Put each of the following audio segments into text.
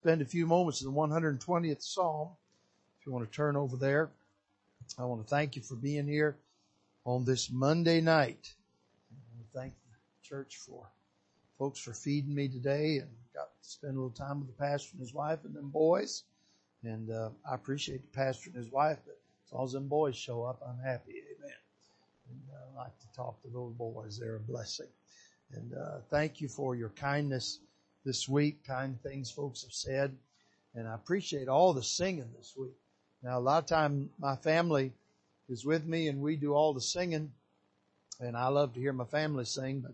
spend a few moments in the 120th Psalm. If you want to turn over there, I want to thank you for being here on this Monday night. I thank the church for folks for feeding me today and got to spend a little time with the pastor and his wife and them boys. And uh, I appreciate the pastor and his wife, but as long as them boys show up, I'm happy. Amen. And uh, I like to talk to those boys. They're a blessing. And uh, thank you for your kindness this week, kind things folks have said. And I appreciate all the singing this week. Now, a lot of time my family is with me and we do all the singing. And I love to hear my family sing, but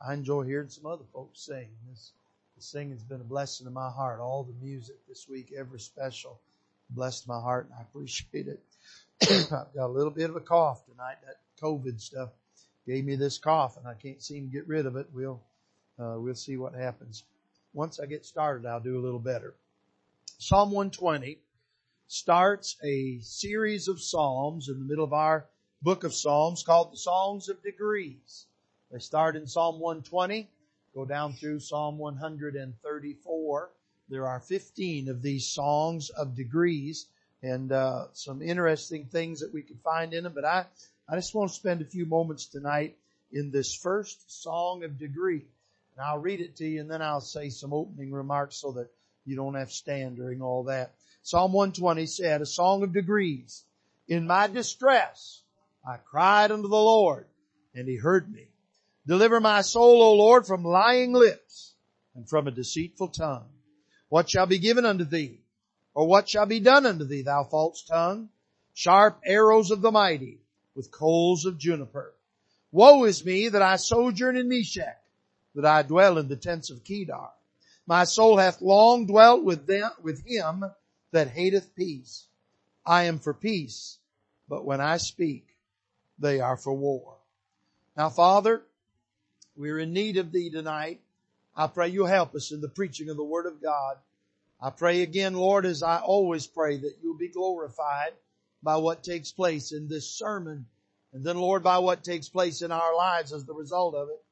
I enjoy hearing some other folks sing. This, the singing's been a blessing to my heart. All the music this week, every special, blessed my heart, and I appreciate it. I've got a little bit of a cough tonight. That COVID stuff gave me this cough, and I can't seem to get rid of it. We'll uh, we'll see what happens. Once I get started, I'll do a little better. Psalm 120 starts a series of psalms in the middle of our book of Psalms called the Songs of Degrees. They start in Psalm 120, go down through Psalm 134. There are 15 of these songs of degrees and uh, some interesting things that we can find in them. But I, I just want to spend a few moments tonight in this first song of degree. And I'll read it to you and then I'll say some opening remarks so that you don't have to stand during all that. Psalm 120 said, a song of degrees. In my distress, I cried unto the Lord and he heard me. Deliver my soul, O Lord, from lying lips and from a deceitful tongue. What shall be given unto thee? Or what shall be done unto thee, thou false tongue? Sharp arrows of the mighty with coals of juniper. Woe is me that I sojourn in Meshech that I dwell in the tents of Kedar. My soul hath long dwelt with them, with him that hateth peace. I am for peace, but when I speak, they are for war. Now Father, we're in need of thee tonight. I pray you'll help us in the preaching of the word of God. I pray again, Lord, as I always pray that you'll be glorified by what takes place in this sermon. And then Lord, by what takes place in our lives as the result of it.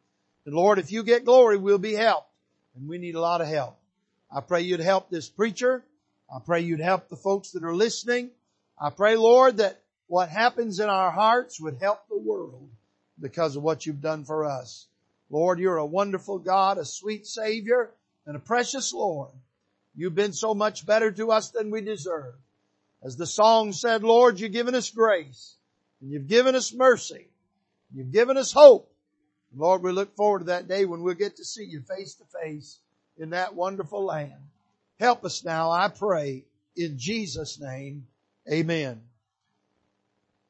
And Lord, if you get glory, we'll be helped. And we need a lot of help. I pray you'd help this preacher. I pray you'd help the folks that are listening. I pray, Lord, that what happens in our hearts would help the world because of what you've done for us. Lord, you're a wonderful God, a sweet Savior, and a precious Lord. You've been so much better to us than we deserve. As the song said, Lord, you've given us grace, and you've given us mercy, and you've given us hope, Lord, we look forward to that day when we'll get to see you face to face in that wonderful land. Help us now, I pray, in Jesus' name. Amen.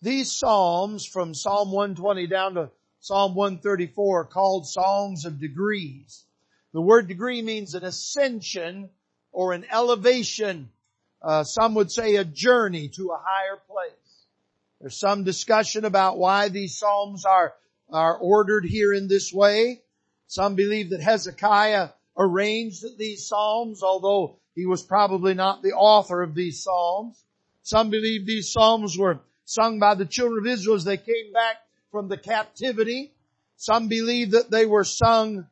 These Psalms from Psalm 120 down to Psalm 134 are called Songs of Degrees. The word degree means an ascension or an elevation. Uh, some would say a journey to a higher place. There's some discussion about why these Psalms are are ordered here in this way. Some believe that Hezekiah arranged these Psalms, although he was probably not the author of these Psalms. Some believe these Psalms were sung by the children of Israel as they came back from the captivity. Some believe that they were sung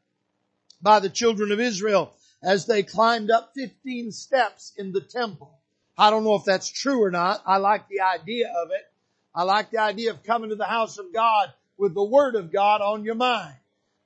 by the children of Israel as they climbed up 15 steps in the temple. I don't know if that's true or not. I like the idea of it. I like the idea of coming to the house of God with the Word of God on your mind.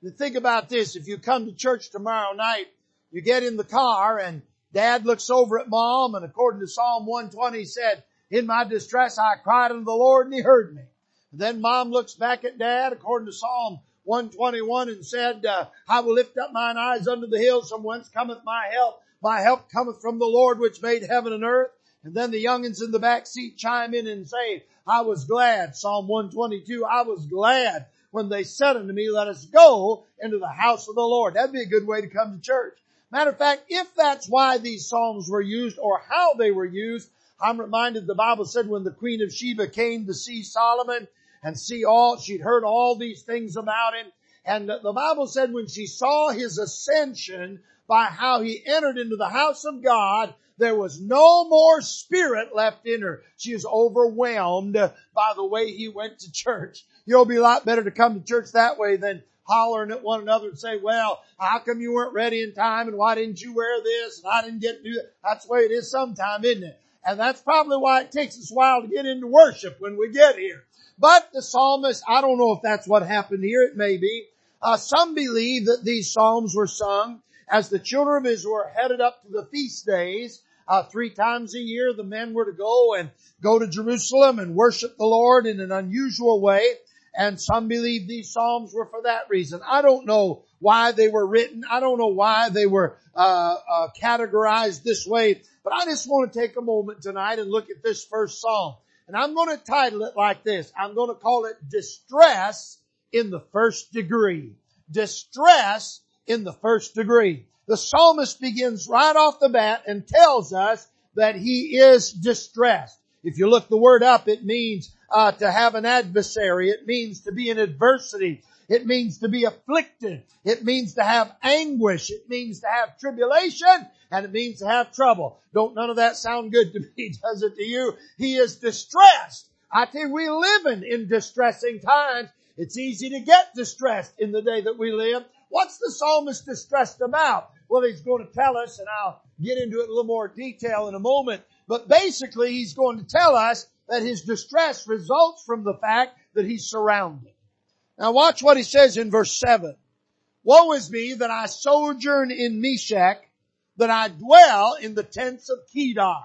And think about this. If you come to church tomorrow night, you get in the car and dad looks over at mom and according to Psalm 120 said, in my distress I cried unto the Lord and he heard me. And then mom looks back at dad according to Psalm 121 and said, uh, I will lift up mine eyes unto the hills from whence cometh my help. My help cometh from the Lord which made heaven and earth. And then the youngins in the back seat chime in and say, I was glad, Psalm 122, I was glad when they said unto me, let us go into the house of the Lord. That'd be a good way to come to church. Matter of fact, if that's why these Psalms were used or how they were used, I'm reminded the Bible said when the Queen of Sheba came to see Solomon and see all, she'd heard all these things about him. And the Bible said when she saw his ascension by how he entered into the house of God, there was no more spirit left in her. She is overwhelmed by the way he went to church. You'll be a lot better to come to church that way than hollering at one another and say, well, how come you weren't ready in time and why didn't you wear this and I didn't get to do that? That's the way it is sometime, isn't it? And that's probably why it takes us a while to get into worship when we get here. But the psalmist, I don't know if that's what happened here. It may be. Uh, some believe that these psalms were sung as the children of Israel were headed up to the feast days. Uh, three times a year, the men were to go and go to Jerusalem and worship the Lord in an unusual way. And some believe these psalms were for that reason. I don't know why they were written. I don't know why they were uh, uh, categorized this way. But I just want to take a moment tonight and look at this first psalm. And I'm going to title it like this. I'm going to call it Distress in the First Degree. Distress in the First Degree. The psalmist begins right off the bat and tells us that he is distressed. If you look the word up, it means uh, to have an adversary. It means to be in adversity. It means to be afflicted. It means to have anguish. It means to have tribulation and it means to have trouble. Don't none of that sound good to me, does it to you? He is distressed. I tell you, we living in distressing times. It's easy to get distressed in the day that we live. What's the psalmist distressed about? Well, he's going to tell us, and I'll get into it in a little more detail in a moment, but basically he's going to tell us that his distress results from the fact that he's surrounded. Now watch what he says in verse 7. Woe is me that I sojourn in Meshech, that I dwell in the tents of Kedar.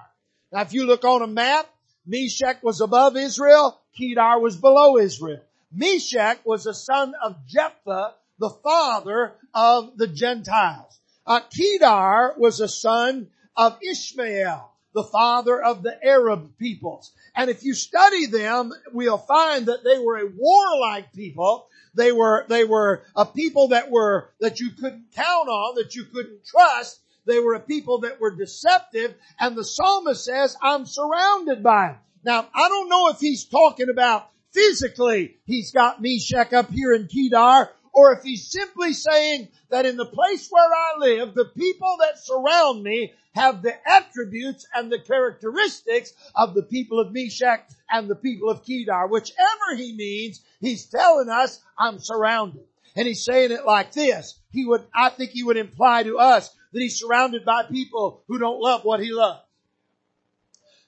Now if you look on a map, Meshech was above Israel, Kedar was below Israel. Meshech was a son of Japheth, the father of the Gentiles. Uh, Kedar was a son of Ishmael, the father of the Arab peoples. And if you study them, we'll find that they were a warlike people. They were, they were a people that were, that you couldn't count on, that you couldn't trust. They were a people that were deceptive. And the psalmist says, I'm surrounded by them. Now, I don't know if he's talking about physically, he's got Meshech up here in Kedar, or if he's simply saying that in the place where I live, the people that surround me have the attributes and the characteristics of the people of Meshech and the people of Kedar. Whichever he means, he's telling us, I'm surrounded. And he's saying it like this. He would, I think he would imply to us that he's surrounded by people who don't love what he loves.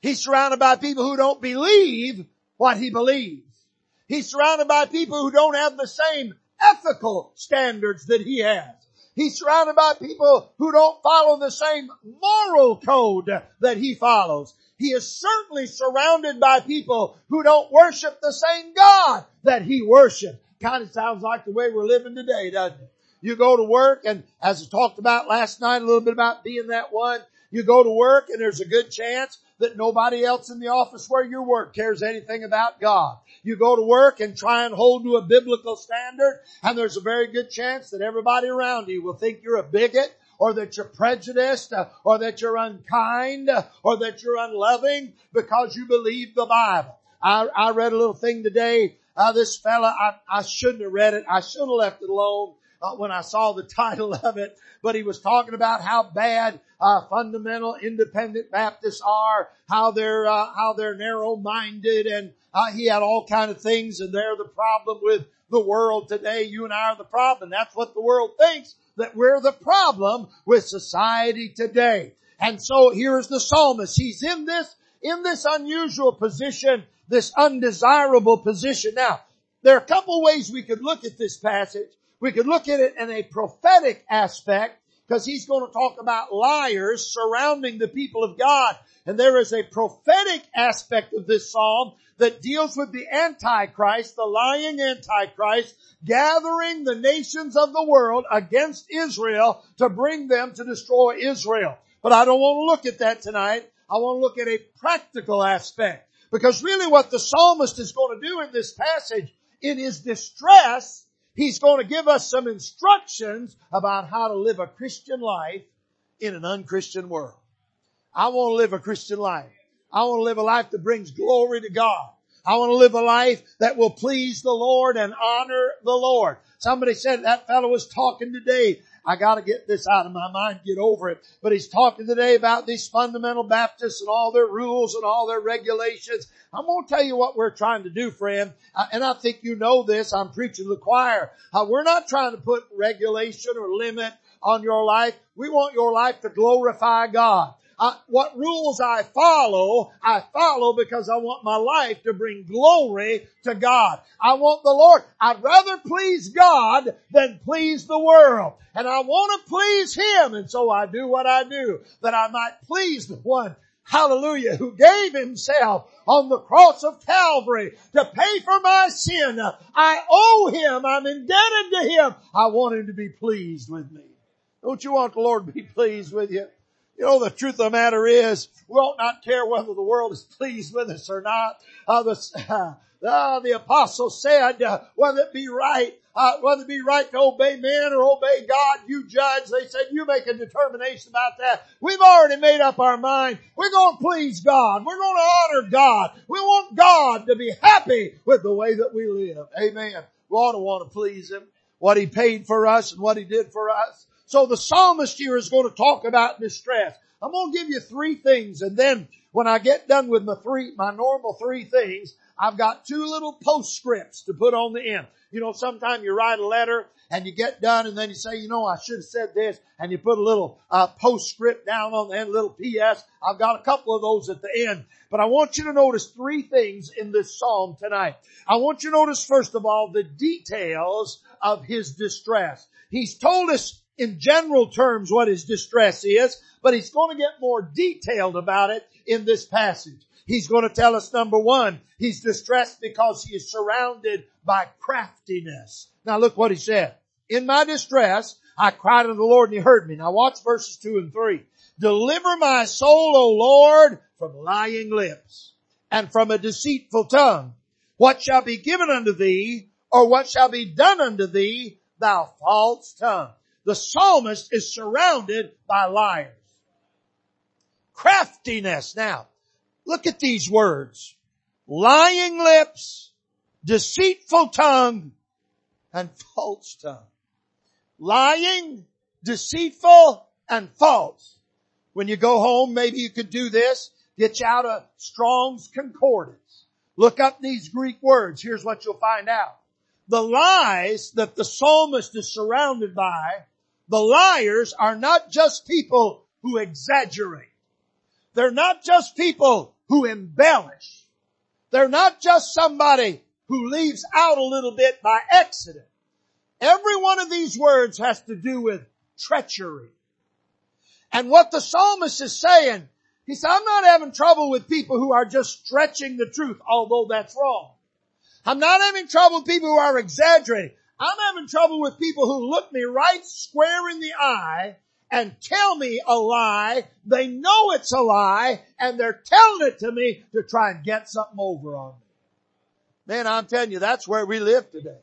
He's surrounded by people who don't believe what he believes. He's surrounded by people who don't have the same ethical standards that he has. He's surrounded by people who don't follow the same moral code that he follows. He is certainly surrounded by people who don't worship the same God that he worships. Kind of sounds like the way we're living today, doesn't it? You go to work and as I talked about last night, a little bit about being that one, you go to work and there's a good chance that nobody else in the office where you work cares anything about God. You go to work and try and hold to a biblical standard and there's a very good chance that everybody around you will think you're a bigot or that you're prejudiced uh, or that you're unkind uh, or that you're unloving because you believe the Bible. I, I read a little thing today. Uh, this fella, I, I shouldn't have read it. I should have left it alone uh, when I saw the title of it, but he was talking about how bad uh, fundamental independent Baptists are, how they're uh, how they're narrow-minded, and uh, he had all kind of things, and they're the problem with the world today. You and I are the problem. That's what the world thinks that we're the problem with society today. And so here's the psalmist. He's in this in this unusual position, this undesirable position. Now, there are a couple ways we could look at this passage. We could look at it in a prophetic aspect because he's going to talk about liars surrounding the people of God. And there is a prophetic aspect of this psalm that deals with the Antichrist, the lying Antichrist, gathering the nations of the world against Israel to bring them to destroy Israel. But I don't want to look at that tonight. I want to look at a practical aspect. Because really what the psalmist is going to do in this passage, in his distress, He's going to give us some instructions about how to live a Christian life in an unchristian world. I want to live a Christian life. I want to live a life that brings glory to God. I want to live a life that will please the Lord and honor the Lord. Somebody said that fellow was talking today I gotta get this out of my mind, get over it. But he's talking today about these fundamental Baptists and all their rules and all their regulations. I'm gonna tell you what we're trying to do, friend. And I think you know this. I'm preaching to the choir. Uh, we're not trying to put regulation or limit on your life. We want your life to glorify God. I, what rules I follow, I follow because I want my life to bring glory to God. I want the Lord. I'd rather please God than please the world. And I want to please Him. And so I do what I do that I might please the one hallelujah, who gave himself on the cross of Calvary to pay for my sin. I owe him. I'm indebted to him. I want him to be pleased with me. Don't you want the Lord to be pleased with you? You know, the truth of the matter is, we ought not care whether the world is pleased with us or not. Uh, the, uh, the apostle said, uh, whether it be right, uh, whether it be right to obey men or obey God, you judge. They said, you make a determination about that. We've already made up our mind. We're going to please God. We're going to honor God. We want God to be happy with the way that we live. Amen. We ought to want to please Him. What He paid for us and what He did for us. So the psalmist here is going to talk about distress. I'm going to give you three things and then when I get done with my three, my normal three things, I've got two little postscripts to put on the end. You know, sometimes you write a letter and you get done and then you say, you know, I should have said this and you put a little uh, postscript down on the end, a little PS. I've got a couple of those at the end. But I want you to notice three things in this psalm tonight. I want you to notice first of all the details of his distress. He's told us in general terms what his distress is, but he's going to get more detailed about it in this passage. He's going to tell us number one, he's distressed because he is surrounded by craftiness. Now look what he said. In my distress, I cried unto the Lord and he heard me. Now watch verses two and three. Deliver my soul, O Lord, from lying lips and from a deceitful tongue. What shall be given unto thee or what shall be done unto thee, thou false tongue? The psalmist is surrounded by liars. Craftiness. Now, look at these words. Lying lips, deceitful tongue, and false tongue. Lying, deceitful, and false. When you go home, maybe you could do this. Get you out a Strong's Concordance. Look up these Greek words. Here's what you'll find out. The lies that the psalmist is surrounded by the liars are not just people who exaggerate. They're not just people who embellish. They're not just somebody who leaves out a little bit by accident. Every one of these words has to do with treachery. And what the psalmist is saying, he said, I'm not having trouble with people who are just stretching the truth, although that's wrong. I'm not having trouble with people who are exaggerating. I'm having trouble with people who look me right square in the eye and tell me a lie. They know it's a lie and they're telling it to me to try and get something over on me. Man, I'm telling you, that's where we live today.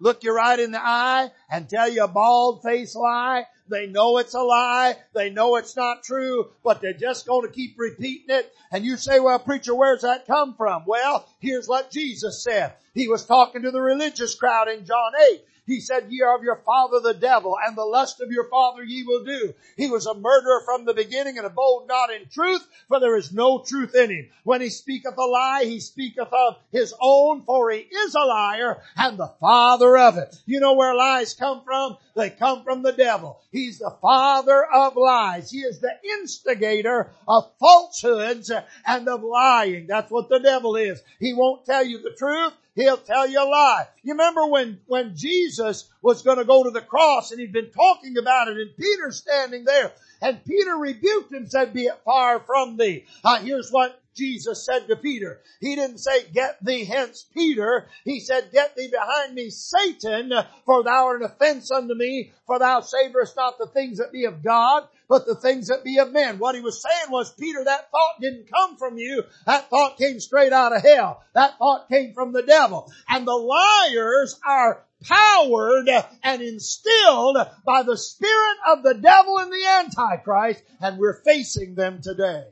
Look you right in the eye and tell you a bald faced lie. They know it's a lie. They know it's not true, but they're just going to keep repeating it. And you say, well, preacher, where's that come from? Well, here's what Jesus said. He was talking to the religious crowd in John 8. He said, ye are of your father the devil, and the lust of your father ye will do. He was a murderer from the beginning and abode not in truth, for there is no truth in him. When he speaketh a lie, he speaketh of his own, for he is a liar and the father of it. You know where lies come from? They come from the devil. He's the father of lies. He is the instigator of falsehoods and of lying. That's what the devil is. He won't tell you the truth. He'll tell you a lie. You remember when, when Jesus was going to go to the cross and he'd been talking about it and Peter's standing there and Peter rebuked him said, be it far from thee. Uh, here's what Jesus said to Peter. He didn't say, get thee hence, Peter. He said, get thee behind me, Satan, for thou art an offense unto me, for thou savorest not the things that be of God, but the things that be of men. What he was saying was, Peter, that thought didn't come from you. That thought came straight out of hell. That thought came from the devil. And the liars are powered and instilled by the spirit of the devil and the Antichrist, and we're facing them today.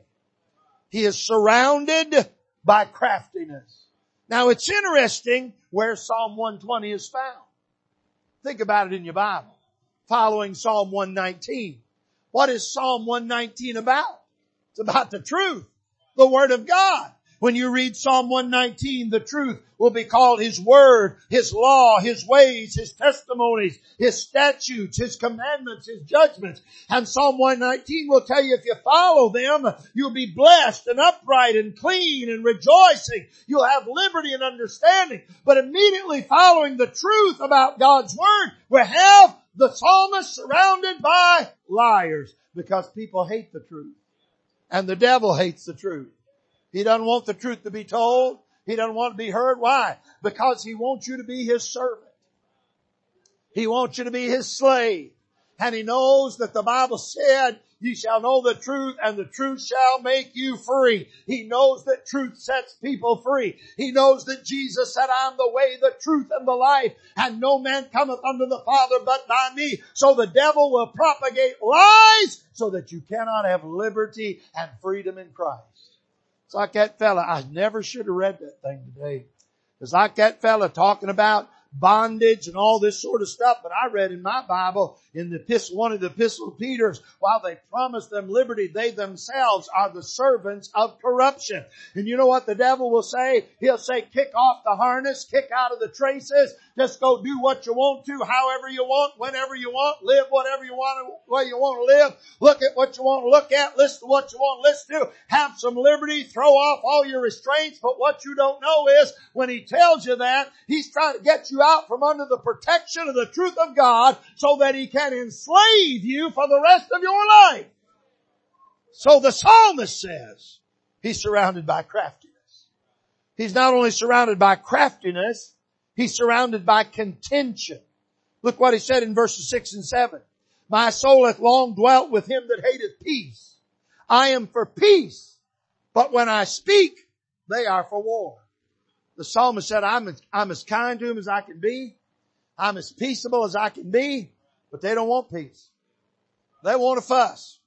He is surrounded by craftiness. Now it's interesting where Psalm 120 is found. Think about it in your Bible. following Psalm 119. What is Psalm 119 about? It's about the truth, the Word of God. When you read Psalm 119, the truth will be called His Word, His law, His ways, His testimonies, His statutes, His commandments, His judgments. And Psalm 119 will tell you if you follow them, you'll be blessed and upright and clean and rejoicing. You'll have liberty and understanding. But immediately following the truth about God's Word, we have the psalmist surrounded by liars because people hate the truth. And the devil hates the truth. He doesn't want the truth to be told. He doesn't want to be heard. Why? Because he wants you to be his servant. He wants you to be his slave. And he knows that the Bible said, you shall know the truth and the truth shall make you free. He knows that truth sets people free. He knows that Jesus said, I'm the way, the truth, and the life, and no man cometh unto the Father but by me. So the devil will propagate lies so that you cannot have liberty and freedom in Christ. It's like that fella. I never should have read that thing today. It's like that fella talking about bondage and all this sort of stuff. But I read in my Bible in the epistle, one of the epistle of Peter's, while they promise them liberty, they themselves are the servants of corruption. And you know what the devil will say? He'll say, kick off the harness, kick out of the traces, just go do what you want to, however you want, whenever you want, live whatever you want, where you want to live, look at what you want to look at, listen to what you want to listen to, have some liberty, throw off all your restraints, but what you don't know is when he tells you that, he's trying to get you out from under the protection of the truth of God so that he can enslave you for the rest of your life. So the psalmist says, he's surrounded by craftiness. He's not only surrounded by craftiness, He's surrounded by contention. Look what he said in verses six and seven. My soul hath long dwelt with him that hateth peace. I am for peace, but when I speak, they are for war. The psalmist said, I'm as, I'm as kind to him as I can be. I'm as peaceable as I can be, but they don't want peace. They want to fuss.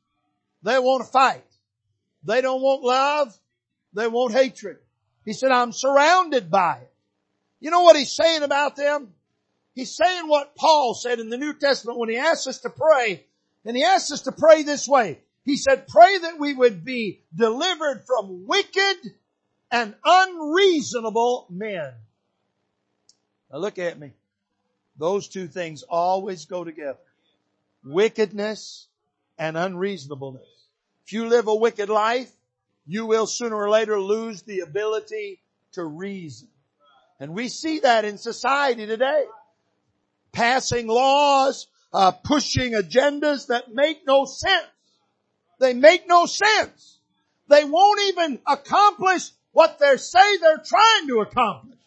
They want to fight. They don't want love. They want hatred. He said, I'm surrounded by it. You know what he's saying about them? He's saying what Paul said in the New Testament when he asked us to pray, and he asked us to pray this way. He said, pray that we would be delivered from wicked and unreasonable men. Now look at me. Those two things always go together. Wickedness and unreasonableness. If you live a wicked life, you will sooner or later lose the ability to reason. And we see that in society today. Passing laws, uh, pushing agendas that make no sense. They make no sense. They won't even accomplish what they say they're trying to accomplish.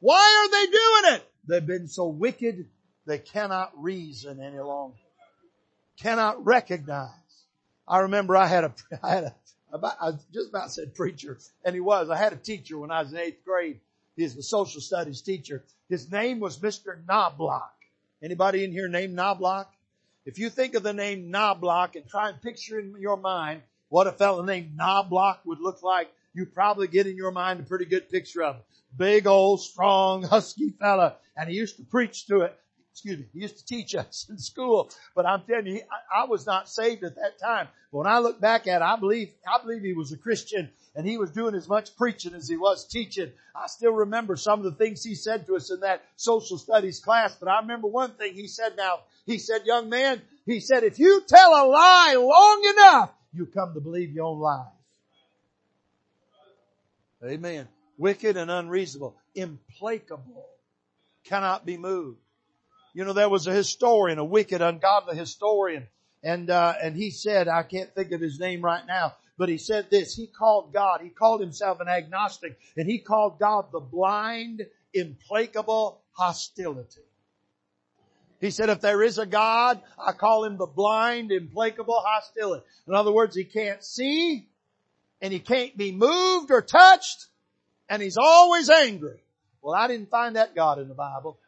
Why are they doing it? They've been so wicked they cannot reason any longer. Cannot recognize. I remember I had a, I had a, I just about said preacher, and he was. I had a teacher when I was in eighth grade He's a social studies teacher. His name was Mr. Knobloch. Anybody in here named Knobloch? If you think of the name Knobloch and try and picture in your mind what a fellow named Knobloch would look like, you probably get in your mind a pretty good picture of him. Big old strong husky fella. And he used to preach to it. Excuse me. He used to teach us in school. But I'm telling you, I, I was not saved at that time. But when I look back at it, I believe, I believe he was a Christian and he was doing as much preaching as he was teaching. I still remember some of the things he said to us in that social studies class, but I remember one thing he said now, he said, young man, he said, if you tell a lie long enough, you come to believe your own lies. Amen. Wicked and unreasonable, implacable, cannot be moved. You know, there was a historian, a wicked, ungodly historian, and uh, and he said, I can't think of his name right now, but he said this, he called God, he called himself an agnostic, and he called God the blind, implacable hostility. He said, if there is a God, I call him the blind, implacable hostility. In other words, he can't see, and he can't be moved or touched, and he's always angry. Well, I didn't find that God in the Bible.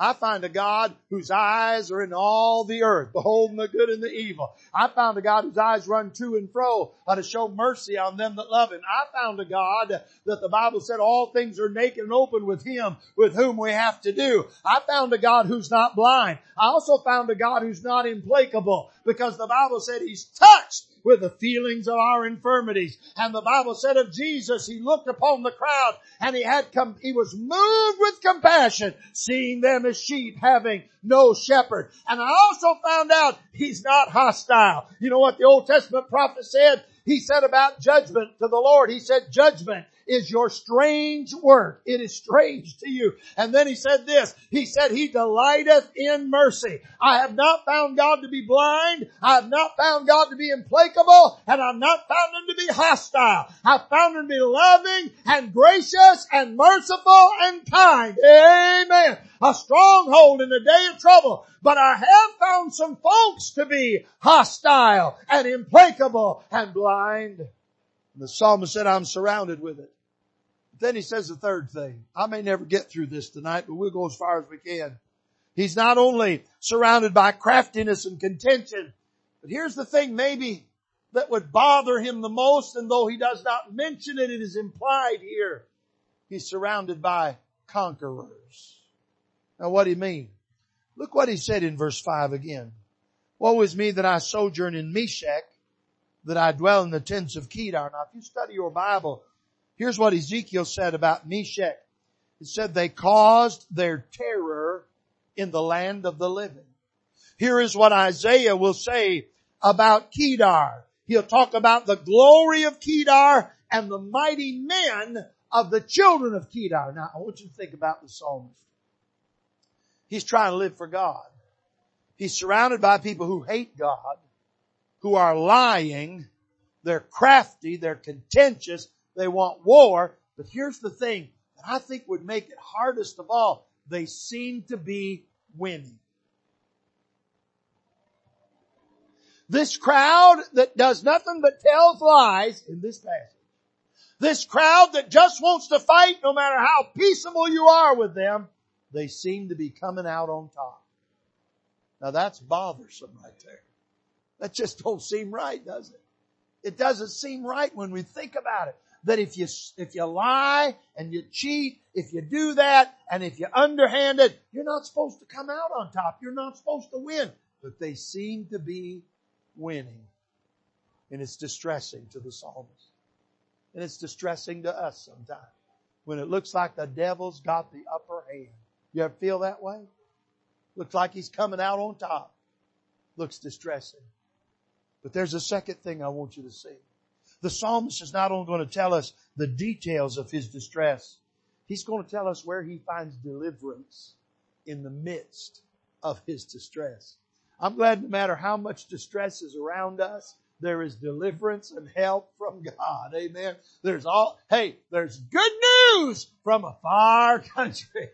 I find a God whose eyes are in all the earth, beholding the good and the evil. I found a God whose eyes run to and fro uh, to show mercy on them that love Him. I found a God that the Bible said all things are naked and open with Him with whom we have to do. I found a God who's not blind. I also found a God who's not implacable because the Bible said He's touched with the feelings of our infirmities. And the Bible said of Jesus, He looked upon the crowd and He had come, He was moved with compassion, seeing them as sheep having no shepherd. And I also found out He's not hostile. You know what the Old Testament prophet said? He said about judgment to the Lord, He said judgment is your strange work. It is strange to you. And then he said this, he said, he delighteth in mercy. I have not found God to be blind. I have not found God to be implacable and I've not found him to be hostile. I've found him to be loving and gracious and merciful and kind. Amen. A stronghold in the day of trouble. But I have found some folks to be hostile and implacable and blind. And the psalmist said, I'm surrounded with it. Then he says the third thing. I may never get through this tonight, but we'll go as far as we can. He's not only surrounded by craftiness and contention, but here's the thing maybe that would bother him the most, and though he does not mention it, it is implied here. He's surrounded by conquerors. Now what do you mean? Look what he said in verse 5 again. Woe is me that I sojourn in Meshech, that I dwell in the tents of Kedar. Now if you study your Bible, Here's what Ezekiel said about Meshech. He said they caused their terror in the land of the living. Here is what Isaiah will say about Kedar. He'll talk about the glory of Kedar and the mighty men of the children of Kedar. Now I want you to think about the psalmist. He's trying to live for God. He's surrounded by people who hate God, who are lying, they're crafty, they're contentious, they want war. But here's the thing that I think would make it hardest of all. They seem to be winning. This crowd that does nothing but tells lies in this passage. This crowd that just wants to fight no matter how peaceable you are with them, they seem to be coming out on top. Now that's bothersome right there. That just don't seem right, does it? It doesn't seem right when we think about it that if you, if you lie and you cheat, if you do that and if you're underhanded, you're not supposed to come out on top. You're not supposed to win. But they seem to be winning. And it's distressing to the psalmist. And it's distressing to us sometimes when it looks like the devil's got the upper hand. You ever feel that way? Looks like he's coming out on top. Looks distressing. But there's a second thing I want you to see. The psalmist is not only going to tell us the details of his distress, he's going to tell us where he finds deliverance in the midst of his distress. I'm glad no matter how much distress is around us, there is deliverance and help from God. Amen. There's all, hey, there's good news from a far country.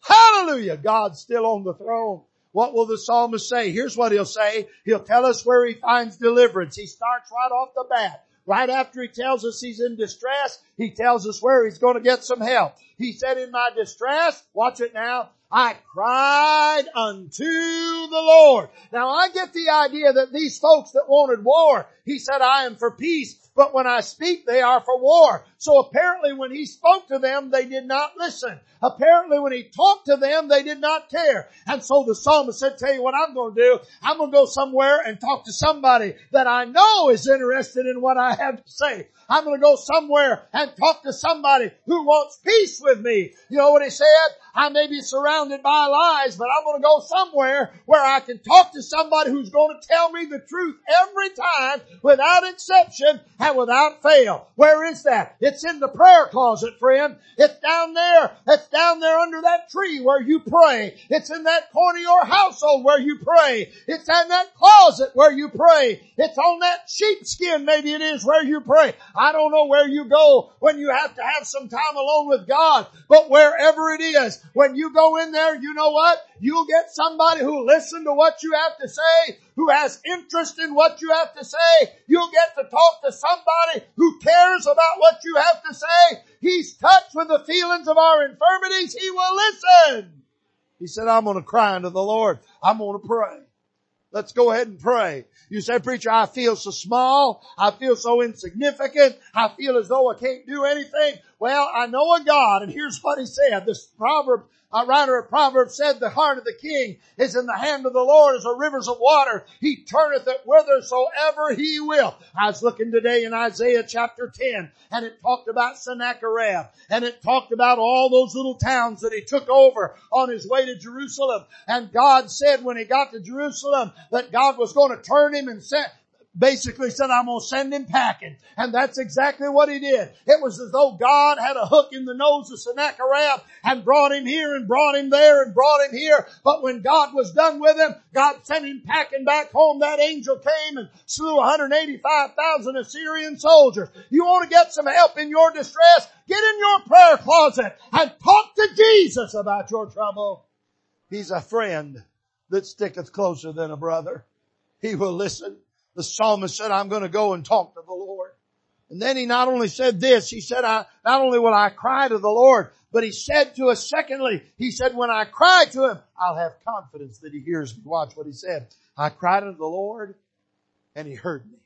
Hallelujah. God's still on the throne. What will the psalmist say? Here's what he'll say. He'll tell us where he finds deliverance. He starts right off the bat. Right after he tells us he's in distress, he tells us where he's going to get some help. He said, in my distress, watch it now, I cried unto the Lord. Now I get the idea that these folks that wanted war, he said, I am for peace, but when I speak, they are for war. So apparently when he spoke to them, they did not listen. Apparently when he talked to them, they did not care. And so the psalmist said, tell you what I'm going to do. I'm going to go somewhere and talk to somebody that I know is interested in what I have to say. I'm going to go somewhere and talk to somebody who wants peace with me. You know what he said? I may be surrounded by lies, but I'm going to go somewhere where I can talk to somebody who's going to tell me the truth every time without exception and without fail. Where is that? It's in the prayer closet, friend. It's down there. It's down there under that tree where you pray. It's in that corner of your household where you pray. It's in that closet where you pray. It's on that sheepskin maybe it is where you pray. I don't know where you go when you have to have some time alone with God, but wherever it is, when you go in there, you know what? You'll get somebody who listen to what you have to say, who has interest in what you have to say. You'll get to talk to somebody who cares about what you have to say. He's touched with the feelings of our infirmities. He will listen. He said, I'm going to cry unto the Lord. I'm going to pray. Let's go ahead and pray. You say, preacher, I feel so small. I feel so insignificant. I feel as though I can't do anything. Well, I know a God, and here's what he said. This proverb a writer of Proverbs said, the heart of the king is in the hand of the Lord as the rivers of water. He turneth it whithersoever he will. I was looking today in Isaiah chapter 10 and it talked about Sennacherib and it talked about all those little towns that he took over on his way to Jerusalem. And God said when he got to Jerusalem that God was going to turn him and send, basically said, I'm going to send him packing. And that's exactly what he did. It was as though God had a hook in the nose of Sennacherib and brought him here and brought him there and brought him here. But when God was done with him, God sent him packing back home. That angel came and slew 185,000 Assyrian soldiers. You want to get some help in your distress? Get in your prayer closet and talk to Jesus about your trouble. He's a friend that sticketh closer than a brother. He will listen the psalmist said, I'm going to go and talk to the Lord. And then he not only said this, he said, I, not only will I cry to the Lord, but he said to us secondly, he said, when I cry to him, I'll have confidence that he hears me. Watch what he said. I cried unto the Lord and he heard me.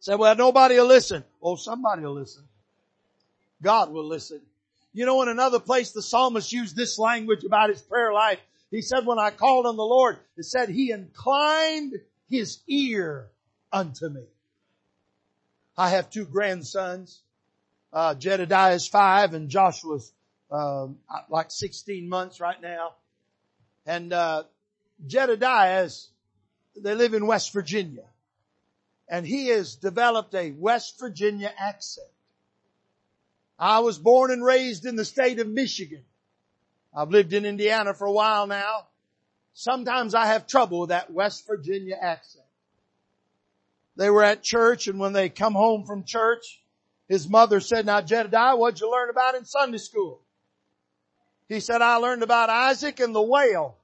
Said, well, nobody will listen. Oh, somebody will listen. God will listen. You know, in another place, the psalmist used this language about his prayer life. He said, when I called on the Lord, it said he inclined his ear unto me. I have two grandsons. Uh, five and Joshua's, uh, like 16 months right now. And, uh, Jedediah is, they live in West Virginia. And he has developed a West Virginia accent. I was born and raised in the state of Michigan. I've lived in Indiana for a while now. Sometimes I have trouble with that West Virginia accent. They were at church and when they come home from church, his mother said, now Jedediah, what'd you learn about in Sunday school? He said, I learned about Isaac and the whale.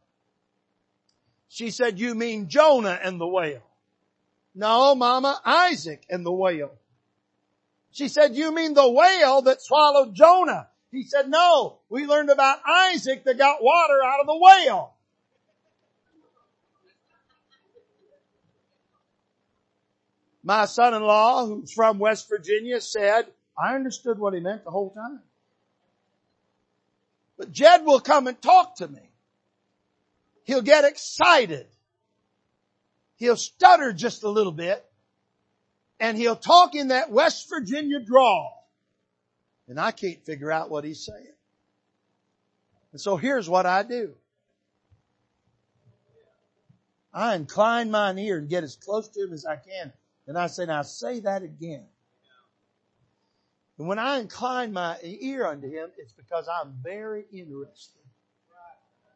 She said, you mean Jonah and the whale. No, mama, Isaac and the whale. She said, you mean the whale that swallowed Jonah? He said, no, we learned about Isaac that got water out of the whale. My son-in-law, who's from West Virginia, said, I understood what he meant the whole time. But Jed will come and talk to me. He'll get excited. He'll stutter just a little bit. And he'll talk in that West Virginia drawl. And I can't figure out what he's saying. And so here's what I do. I incline mine ear and get as close to him as I can and I say, now say that again. And when I incline my ear unto him, it's because I'm very interested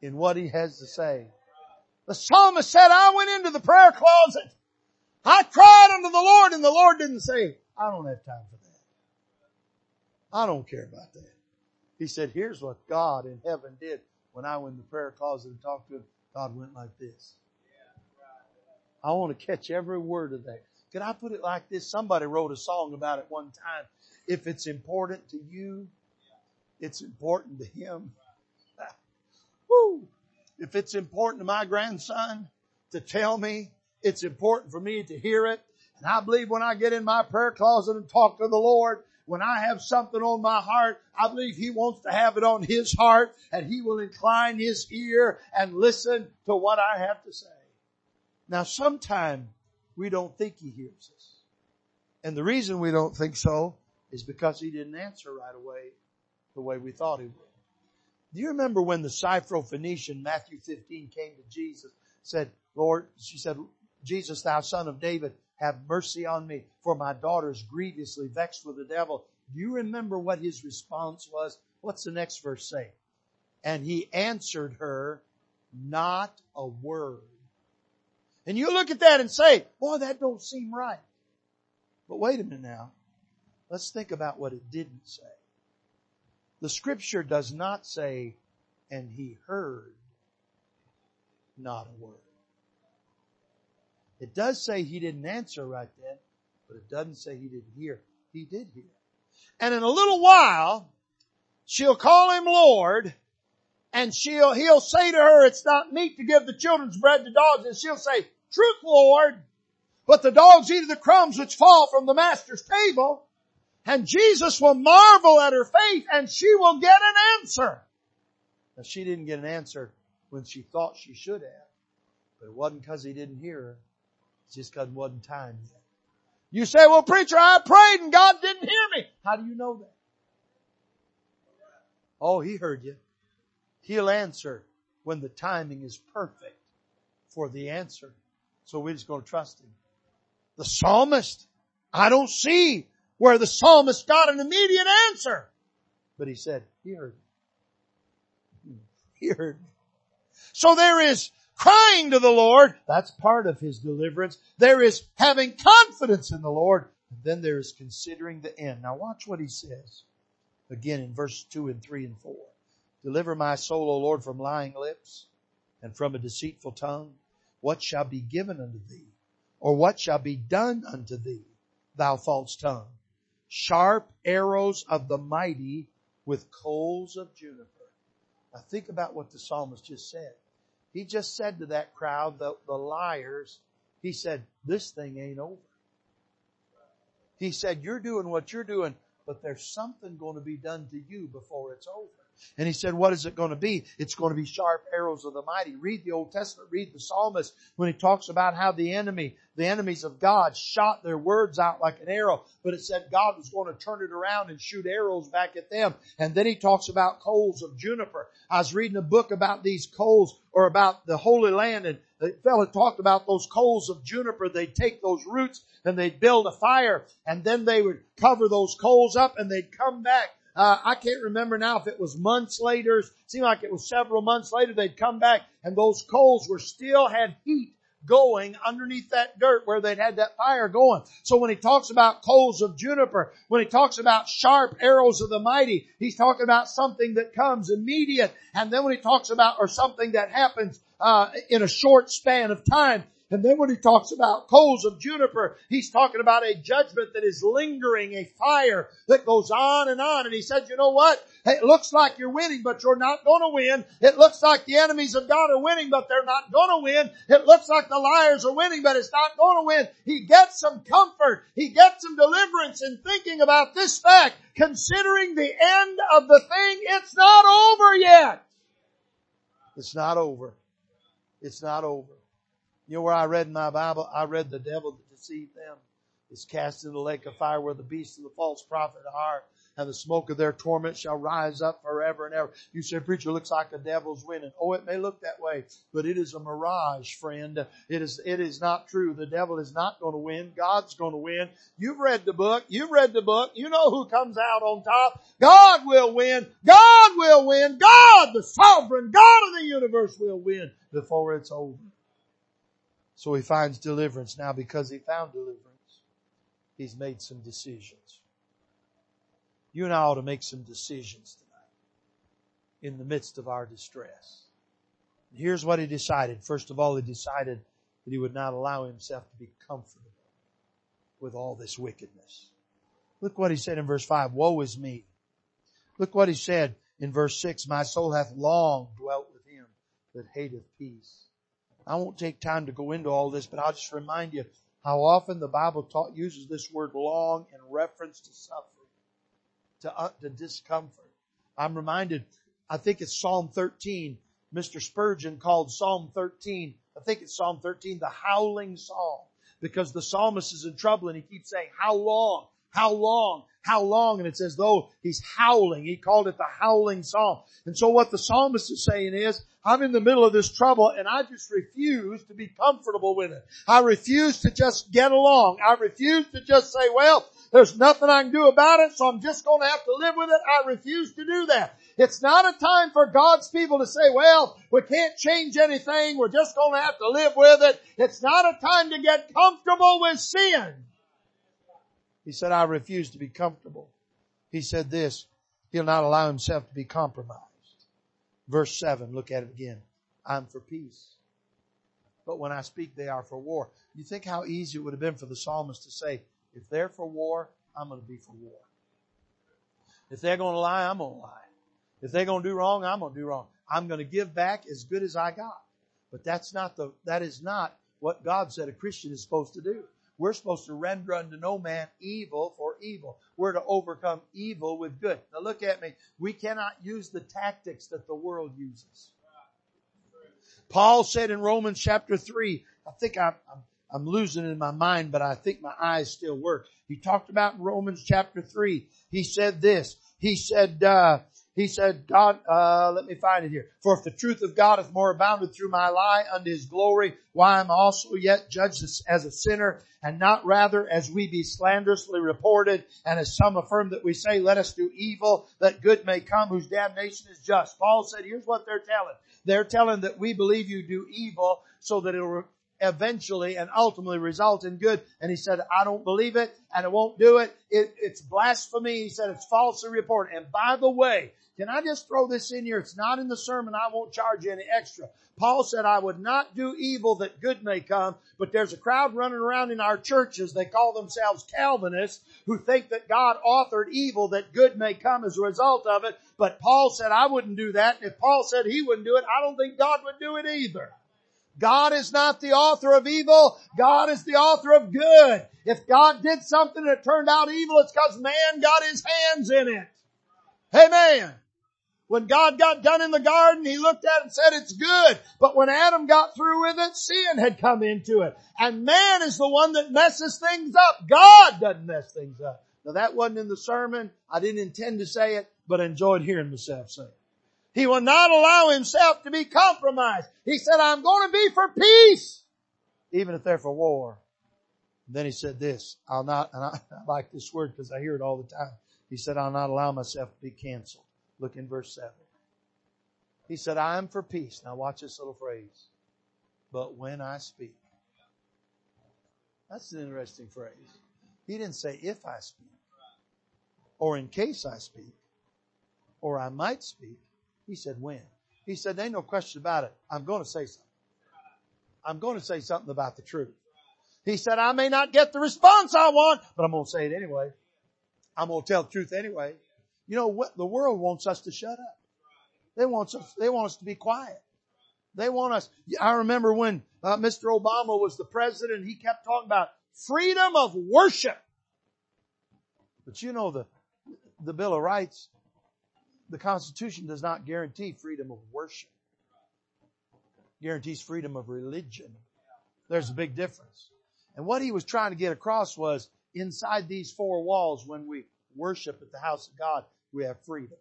in what he has to say. The psalmist said, I went into the prayer closet. I cried unto the Lord and the Lord didn't say, I don't have time for that. I don't care about that. He said, here's what God in heaven did when I went in the prayer closet and talked to him. God went like this. I want to catch every word of that. Could I put it like this? Somebody wrote a song about it one time. If it's important to you, it's important to him. Woo! If it's important to my grandson to tell me, it's important for me to hear it. And I believe when I get in my prayer closet and talk to the Lord, when I have something on my heart, I believe He wants to have it on His heart and He will incline His ear and listen to what I have to say. Now sometime we don't think he hears us. And the reason we don't think so is because he didn't answer right away the way we thought he would. Do you remember when the Syrophoenician, Matthew 15, came to Jesus, said, Lord, she said, Jesus, thou son of David, have mercy on me, for my daughter is grievously vexed with the devil. Do you remember what his response was? What's the next verse say? And he answered her, not a word. And you look at that and say, boy, that don't seem right. But wait a minute now. Let's think about what it didn't say. The scripture does not say, and he heard not a word. It does say he didn't answer right then, but it doesn't say he didn't hear. He did hear. And in a little while, she'll call him Lord, and she'll, he'll say to her, it's not meet to give the children's bread to dogs. And she'll say, truth, Lord. But the dogs eat of the crumbs which fall from the master's table. And Jesus will marvel at her faith and she will get an answer. Now she didn't get an answer when she thought she should have. But it wasn't because he didn't hear her. It's just because it wasn't time yet. You say, well preacher, I prayed and God didn't hear me. How do you know that? Oh, he heard you. He'll answer when the timing is perfect for the answer. So we're just going to trust him. The psalmist, I don't see where the psalmist got an immediate answer. But he said, he heard. He heard. So there is crying to the Lord. That's part of his deliverance. There is having confidence in the Lord. And then there is considering the end. Now watch what he says. Again in verse 2 and 3 and 4. Deliver my soul, O Lord, from lying lips and from a deceitful tongue. What shall be given unto thee? Or what shall be done unto thee, thou false tongue? Sharp arrows of the mighty with coals of juniper. Now think about what the psalmist just said. He just said to that crowd, the, the liars, he said, this thing ain't over. He said, you're doing what you're doing, but there's something going to be done to you before it's over. And he said, what is it going to be? It's going to be sharp arrows of the mighty. Read the Old Testament, read the psalmist when he talks about how the enemy, the enemies of God shot their words out like an arrow, but it said God was going to turn it around and shoot arrows back at them. And then he talks about coals of juniper. I was reading a book about these coals or about the Holy Land and the fellow talked about those coals of juniper. They'd take those roots and they'd build a fire and then they would cover those coals up and they'd come back uh, I can't remember now if it was months later. It seemed like it was several months later. They'd come back and those coals were still had heat going underneath that dirt where they'd had that fire going. So when he talks about coals of juniper, when he talks about sharp arrows of the mighty, he's talking about something that comes immediate. And then when he talks about, or something that happens, uh, in a short span of time, and then when he talks about coals of juniper, he's talking about a judgment that is lingering, a fire that goes on and on. And he said, you know what? It looks like you're winning, but you're not going to win. It looks like the enemies of God are winning, but they're not going to win. It looks like the liars are winning, but it's not going to win. He gets some comfort. He gets some deliverance in thinking about this fact, considering the end of the thing. It's not over yet. It's not over. It's not over. You know where I read in my Bible? I read the devil that deceived them is cast into the lake of fire where the beast of the false prophet are and the smoke of their torment shall rise up forever and ever. You say, preacher, looks like the devil's winning. Oh, it may look that way, but it is a mirage, friend. It is, it is not true. The devil is not going to win. God's going to win. You've read the book. You've read the book. You know who comes out on top. God will win. God will win. God, the sovereign God of the universe will win before it's over. So he finds deliverance. Now because he found deliverance, he's made some decisions. You and I ought to make some decisions tonight in the midst of our distress. Here's what he decided. First of all, he decided that he would not allow himself to be comfortable with all this wickedness. Look what he said in verse 5. Woe is me. Look what he said in verse 6. My soul hath long dwelt with him that hateth peace. I won't take time to go into all this, but I'll just remind you how often the Bible taught, uses this word long in reference to suffering, to, uh, to discomfort. I'm reminded, I think it's Psalm 13. Mr. Spurgeon called Psalm 13, I think it's Psalm 13, the howling psalm, because the psalmist is in trouble and he keeps saying, how long? How long? How long? And it's as though he's howling. He called it the howling psalm. And so what the psalmist is saying is, I'm in the middle of this trouble and I just refuse to be comfortable with it. I refuse to just get along. I refuse to just say, well, there's nothing I can do about it, so I'm just going to have to live with it. I refuse to do that. It's not a time for God's people to say, well, we can't change anything. We're just going to have to live with it. It's not a time to get comfortable with sin. He said, I refuse to be comfortable. He said this, he'll not allow himself to be compromised. Verse 7, look at it again. I'm for peace. But when I speak, they are for war. You think how easy it would have been for the psalmist to say, if they're for war, I'm going to be for war. If they're going to lie, I'm going to lie. If they're going to do wrong, I'm going to do wrong. I'm going to give back as good as I got. But that's not the, that is not what God said a Christian is supposed to do. We're supposed to render unto no man evil for evil. We're to overcome evil with good. Now look at me. We cannot use the tactics that the world uses. Paul said in Romans chapter 3, I think I'm, I'm, I'm losing in my mind, but I think my eyes still work. He talked about Romans chapter 3. He said this. He said, uh, he said, God, uh, let me find it here. For if the truth of God is more abounded through my lie unto his glory, why am I also yet judged as a sinner and not rather as we be slanderously reported and as some affirm that we say, let us do evil that good may come whose damnation is just. Paul said, here's what they're telling. They're telling that we believe you do evil so that it'll eventually and ultimately result in good. And he said, I don't believe it and I won't do it. it it's blasphemy. He said it's falsely reported. And by the way, can I just throw this in here? It's not in the sermon. I won't charge you any extra. Paul said, I would not do evil that good may come, but there's a crowd running around in our churches. They call themselves Calvinists who think that God authored evil that good may come as a result of it. But Paul said, I wouldn't do that. And if Paul said he wouldn't do it, I don't think God would do it either. God is not the author of evil. God is the author of good. If God did something and it turned out evil, it's because man got his hands in it. Amen. When God got done in the garden, He looked at it and said it's good. But when Adam got through with it, sin had come into it. And man is the one that messes things up. God doesn't mess things up. Now that wasn't in the sermon. I didn't intend to say it, but I enjoyed hearing myself say it. He will not allow himself to be compromised. He said, I'm going to be for peace, even if they're for war. then he said this, I'll not, and I, I like this word because I hear it all the time. He said, I'll not allow myself to be canceled. Look in verse 7. He said, I am for peace. Now watch this little phrase. But when I speak. That's an interesting phrase. He didn't say if I speak, or in case I speak, or I might speak. He said when. He said, ain't no question about it. I'm going to say something. I'm going to say something about the truth. He said, I may not get the response I want, but I'm going to say it anyway. I'm going to tell the truth anyway. You know what? The world wants us to shut up. They want us, they want us to be quiet. They want us. I remember when uh, Mr. Obama was the president, he kept talking about freedom of worship. But you know the, the Bill of Rights, the Constitution does not guarantee freedom of worship. Guarantees freedom of religion. There's a big difference. And what he was trying to get across was inside these four walls when we worship at the house of God, we have freedom.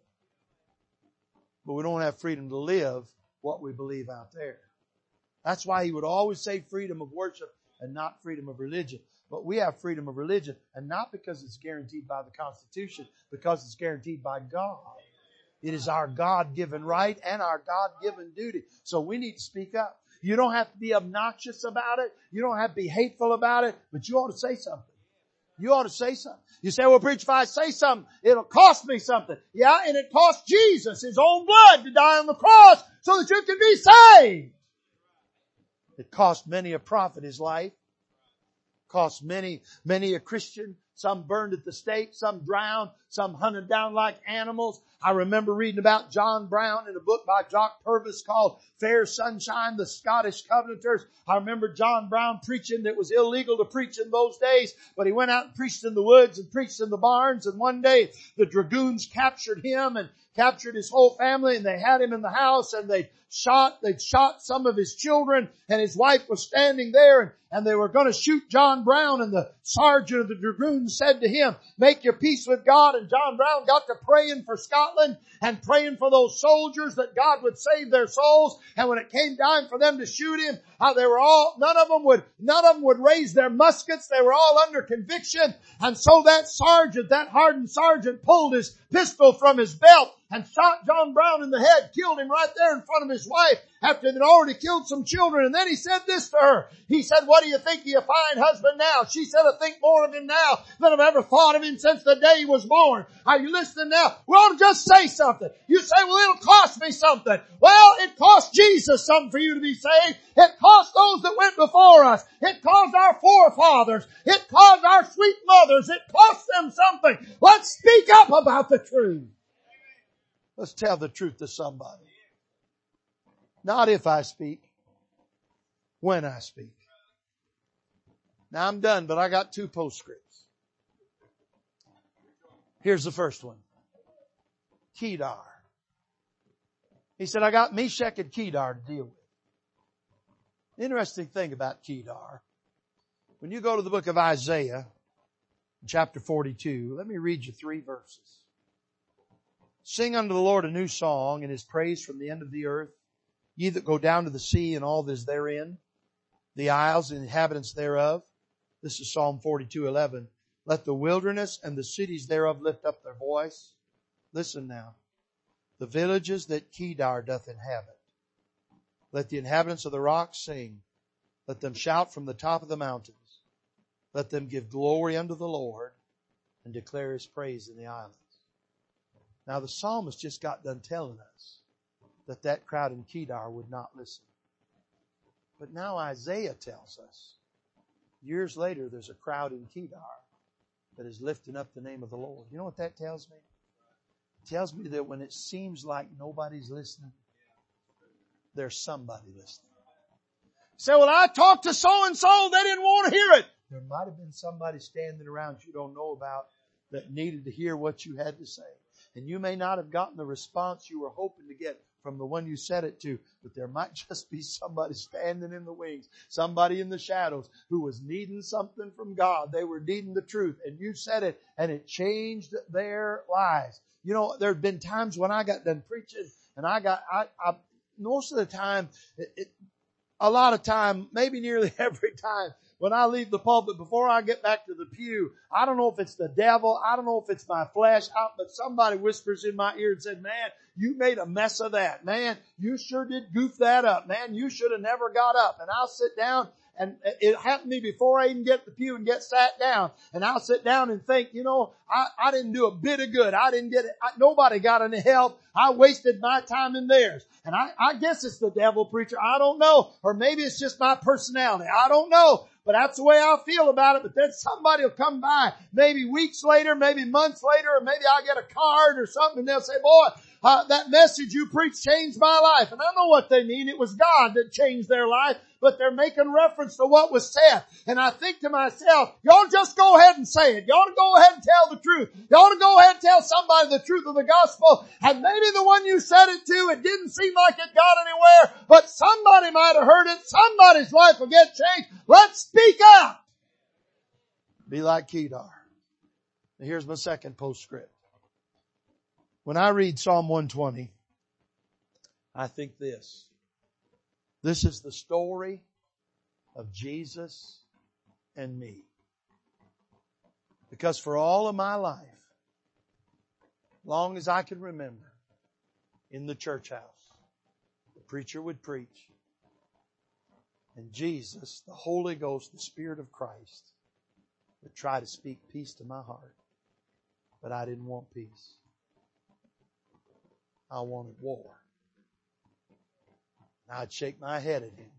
But we don't have freedom to live what we believe out there. That's why he would always say freedom of worship and not freedom of religion. But we have freedom of religion, and not because it's guaranteed by the Constitution, because it's guaranteed by God. It is our God-given right and our God-given duty. So we need to speak up. You don't have to be obnoxious about it. You don't have to be hateful about it, but you ought to say something. You ought to say something. You say, well, preach, if I say something, it'll cost me something. Yeah, and it cost Jesus his own blood to die on the cross so that you can be saved. It cost many a prophet his life. Cost many, many a Christian some burned at the stake, some drowned, some hunted down like animals. I remember reading about John Brown in a book by Jock Purves called Fair Sunshine, the Scottish Covenanters. I remember John Brown preaching that was illegal to preach in those days, but he went out and preached in the woods and preached in the barns and one day the dragoons captured him and captured his whole family and they had him in the house and they shot, they'd shot some of his children and his wife was standing there and, and they were going to shoot John Brown and the sergeant of the dragoons said to him, make your peace with God and John Brown got to praying for Scotland and praying for those soldiers that God would save their souls and when it came time for them to shoot him, how they were all, none of them would, none of them would raise their muskets. They were all under conviction. And so that sergeant, that hardened sergeant pulled his pistol from his belt and shot John Brown in the head, killed him right there in front of his wife after they'd already killed some children. And then he said this to her. He said, what do you think of your fine husband now? She said, I think more of him now than I've ever thought of him since the day he was born. Are you listening now? We ought to just say something. You say, well, it'll cost me something. Well, it cost Jesus something for you to be saved. It cost those that went before us. It cost our forefathers. It cost our sweet mothers. It cost them something. Let's speak up about the truth. Let's tell the truth to somebody. Not if I speak, when I speak. Now I'm done, but I got two postscripts. Here's the first one. Kedar. He said, I got Meshach and Kedar to deal with. Interesting thing about Kedar. When you go to the book of Isaiah, chapter 42, let me read you three verses. Sing unto the Lord a new song and his praise from the end of the earth. Ye that go down to the sea and all that is therein, the isles and inhabitants thereof. This is Psalm 42, 11. Let the wilderness and the cities thereof lift up their voice. Listen now. The villages that Kedar doth inhabit. Let the inhabitants of the rocks sing. Let them shout from the top of the mountains. Let them give glory unto the Lord and declare his praise in the islands. Now the psalmist just got done telling us that that crowd in Kedar would not listen. But now Isaiah tells us, years later, there's a crowd in Kedar that is lifting up the name of the Lord. You know what that tells me? It tells me that when it seems like nobody's listening, there's somebody listening. Say, well, I talked to so and so, they didn't want to hear it. There might have been somebody standing around you don't know about that needed to hear what you had to say. And you may not have gotten the response you were hoping to get from the one you said it to, but there might just be somebody standing in the wings, somebody in the shadows who was needing something from God. They were needing the truth and you said it and it changed their lives. You know, there have been times when I got done preaching and I got, I, I most of the time, it, it, a lot of time, maybe nearly every time, when I leave the pulpit, before I get back to the pew, I don't know if it's the devil, I don't know if it's my flesh, but somebody whispers in my ear and said, man, you made a mess of that. Man, you sure did goof that up. Man, you should have never got up. And I'll sit down and it happened to me before I even get the pew and get sat down. And I'll sit down and think, you know, I, I didn't do a bit of good. I didn't get it. I, nobody got any help. I wasted my time in theirs. And I, I guess it's the devil preacher. I don't know. Or maybe it's just my personality. I don't know but that's the way I feel about it. But then somebody will come by, maybe weeks later, maybe months later, or maybe I'll get a card or something and they'll say, boy, uh, that message you preached changed my life. And I know what they mean. It was God that changed their life, but they're making reference to what was said. And I think to myself, y'all just go ahead and say it. Y'all to go ahead and tell the truth. Y'all to go ahead and tell somebody the truth of the gospel. And maybe the one you said it to, it didn't seem like it got anywhere, but somebody might have heard it. Somebody's life will get changed. Let's speak up. Be like Kedar. Here's my second postscript. When I read Psalm 120, I think this. This is the story of Jesus and me. Because for all of my life, long as I can remember, in the church house, the preacher would preach. And Jesus, the Holy Ghost, the Spirit of Christ, would try to speak peace to my heart. But I didn't want peace. I wanted war. And I'd shake my head at him.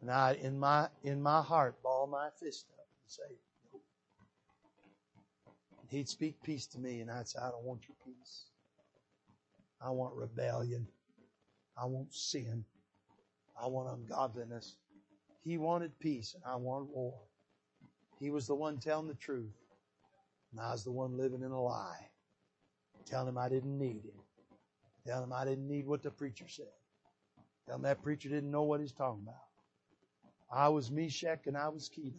And I, in my, in my heart, ball my fist up and say, nope. And he'd speak peace to me and I'd say, I don't want your peace. I want rebellion. I want sin. I want ungodliness. He wanted peace and I wanted war. He was the one telling the truth and I was the one living in a lie. Tell him I didn't need him. Tell him I didn't need what the preacher said. Tell him that preacher didn't know what he's talking about. I was Meshach and I was Kedar.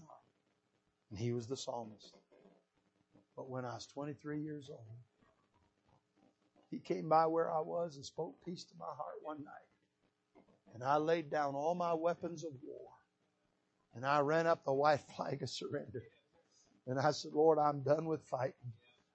And he was the psalmist. But when I was 23 years old, he came by where I was and spoke peace to my heart one night. And I laid down all my weapons of war. And I ran up the white flag of surrender. And I said, Lord, I'm done with fighting.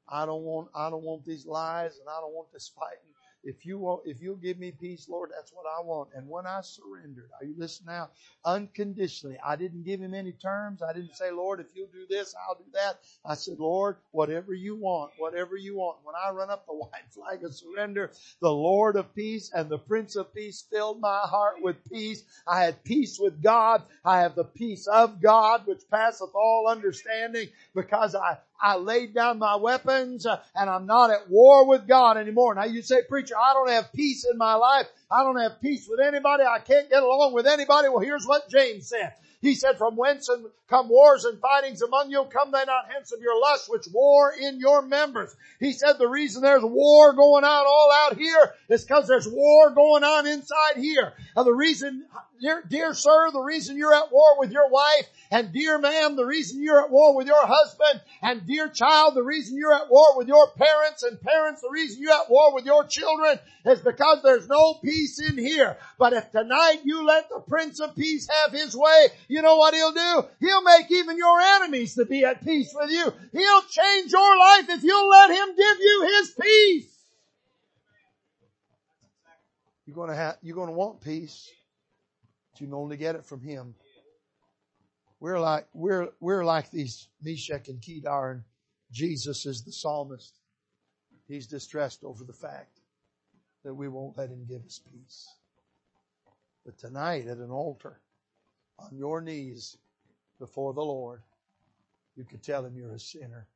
I don't want, I don't want these lies and I don't want this fighting. if you want, if you'll give me peace, Lord, that's what I want. And when I surrendered, are you listening now? Unconditionally. I didn't give him any terms. I didn't say, Lord, if you'll do this, I'll do that. I said, Lord, whatever you want, whatever you want. When I run up the white flag of surrender, the Lord of peace and the Prince of peace filled my heart with peace. I had peace with God. I have the peace of God, which passeth all understanding because I, I laid down my weapons uh, and I'm not at war with God anymore. Now you say, preacher, I don't have peace in my life. I don't have peace with anybody. I can't get along with anybody. Well, here's what James said. He said, from whence come wars and fightings among you? Come they not hence of your lust which war in your members. He said the reason there's war going on all out here is because there's war going on inside here. And the reason, dear, dear sir, the reason you're at war with your wife and dear ma'am, the reason you're at war with your husband and dear child, the reason you're at war with your parents and parents, the reason you're at war with your children is because there's no peace in here. But if tonight you let the Prince of Peace have his way, you know what he'll do? He'll make even your enemies to be at peace with you. He'll change your life if you'll let him give you his peace. You're going to have, you're going to want peace, but you can only get it from him. We're like, we're, we're like these Meshach and Kedar and Jesus is the psalmist. He's distressed over the fact that we won't let him give us peace. But tonight at an altar, on your knees before the Lord, you could tell him you're a sinner.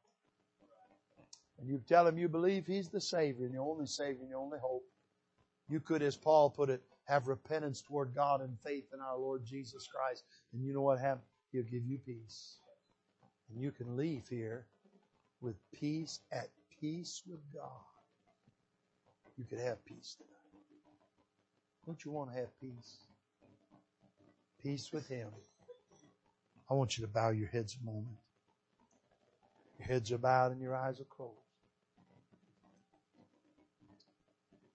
And you tell him you believe he's the Savior and the only Savior and the only hope. You could, as Paul put it, have repentance toward God and faith in our Lord Jesus Christ. And you know what happened? He'll give you peace. And you can leave here with peace, at peace with God. You could have peace tonight. Don't you want to have peace? Peace with Him. I want you to bow your heads a moment. Your heads are bowed and your eyes are closed.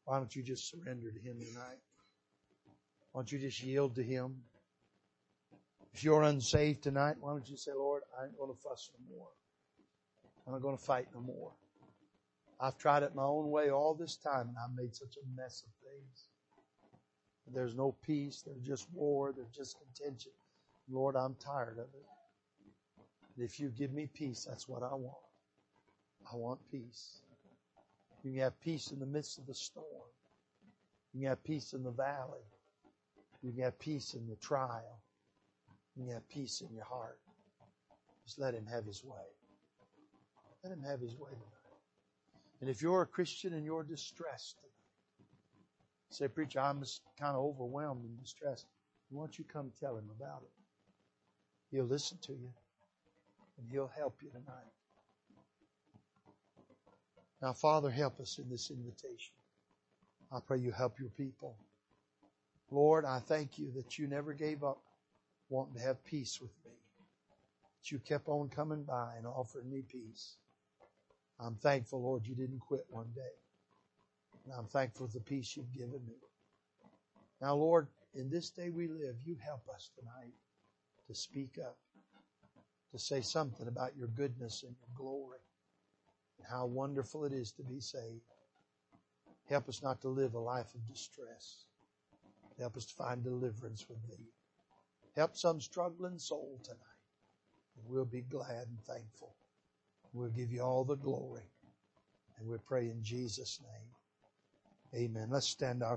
Why don't you just surrender to Him tonight? Why don't you just yield to Him? If you're unsaved tonight, why don't you say, Lord, I ain't going to fuss no more. I'm not going to fight no more. I've tried it my own way all this time and I've made such a mess of things. There's no peace. There's just war. There's just contention. Lord, I'm tired of it. And if you give me peace, that's what I want. I want peace. You can have peace in the midst of the storm. You can have peace in the valley. You can have peace in the trial You can have peace in your heart. Just let Him have His way. Let Him have His way tonight. And if you're a Christian and you're distressed, say, Preacher, I'm just kind of overwhelmed and distressed. Why don't you come tell Him about it? He'll listen to you and He'll help you tonight. Now, Father, help us in this invitation. I pray you help your people. Lord, I thank you that you never gave up wanting to have peace with me. That you kept on coming by and offering me peace. I'm thankful, Lord, you didn't quit one day. And I'm thankful for the peace you've given me. Now, Lord, in this day we live, you help us tonight to speak up, to say something about your goodness and your glory, and how wonderful it is to be saved. Help us not to live a life of distress. Help us to find deliverance with thee. Help some struggling soul tonight. And we'll be glad and thankful. We'll give you all the glory. And we pray in Jesus' name. Amen. Let's stand our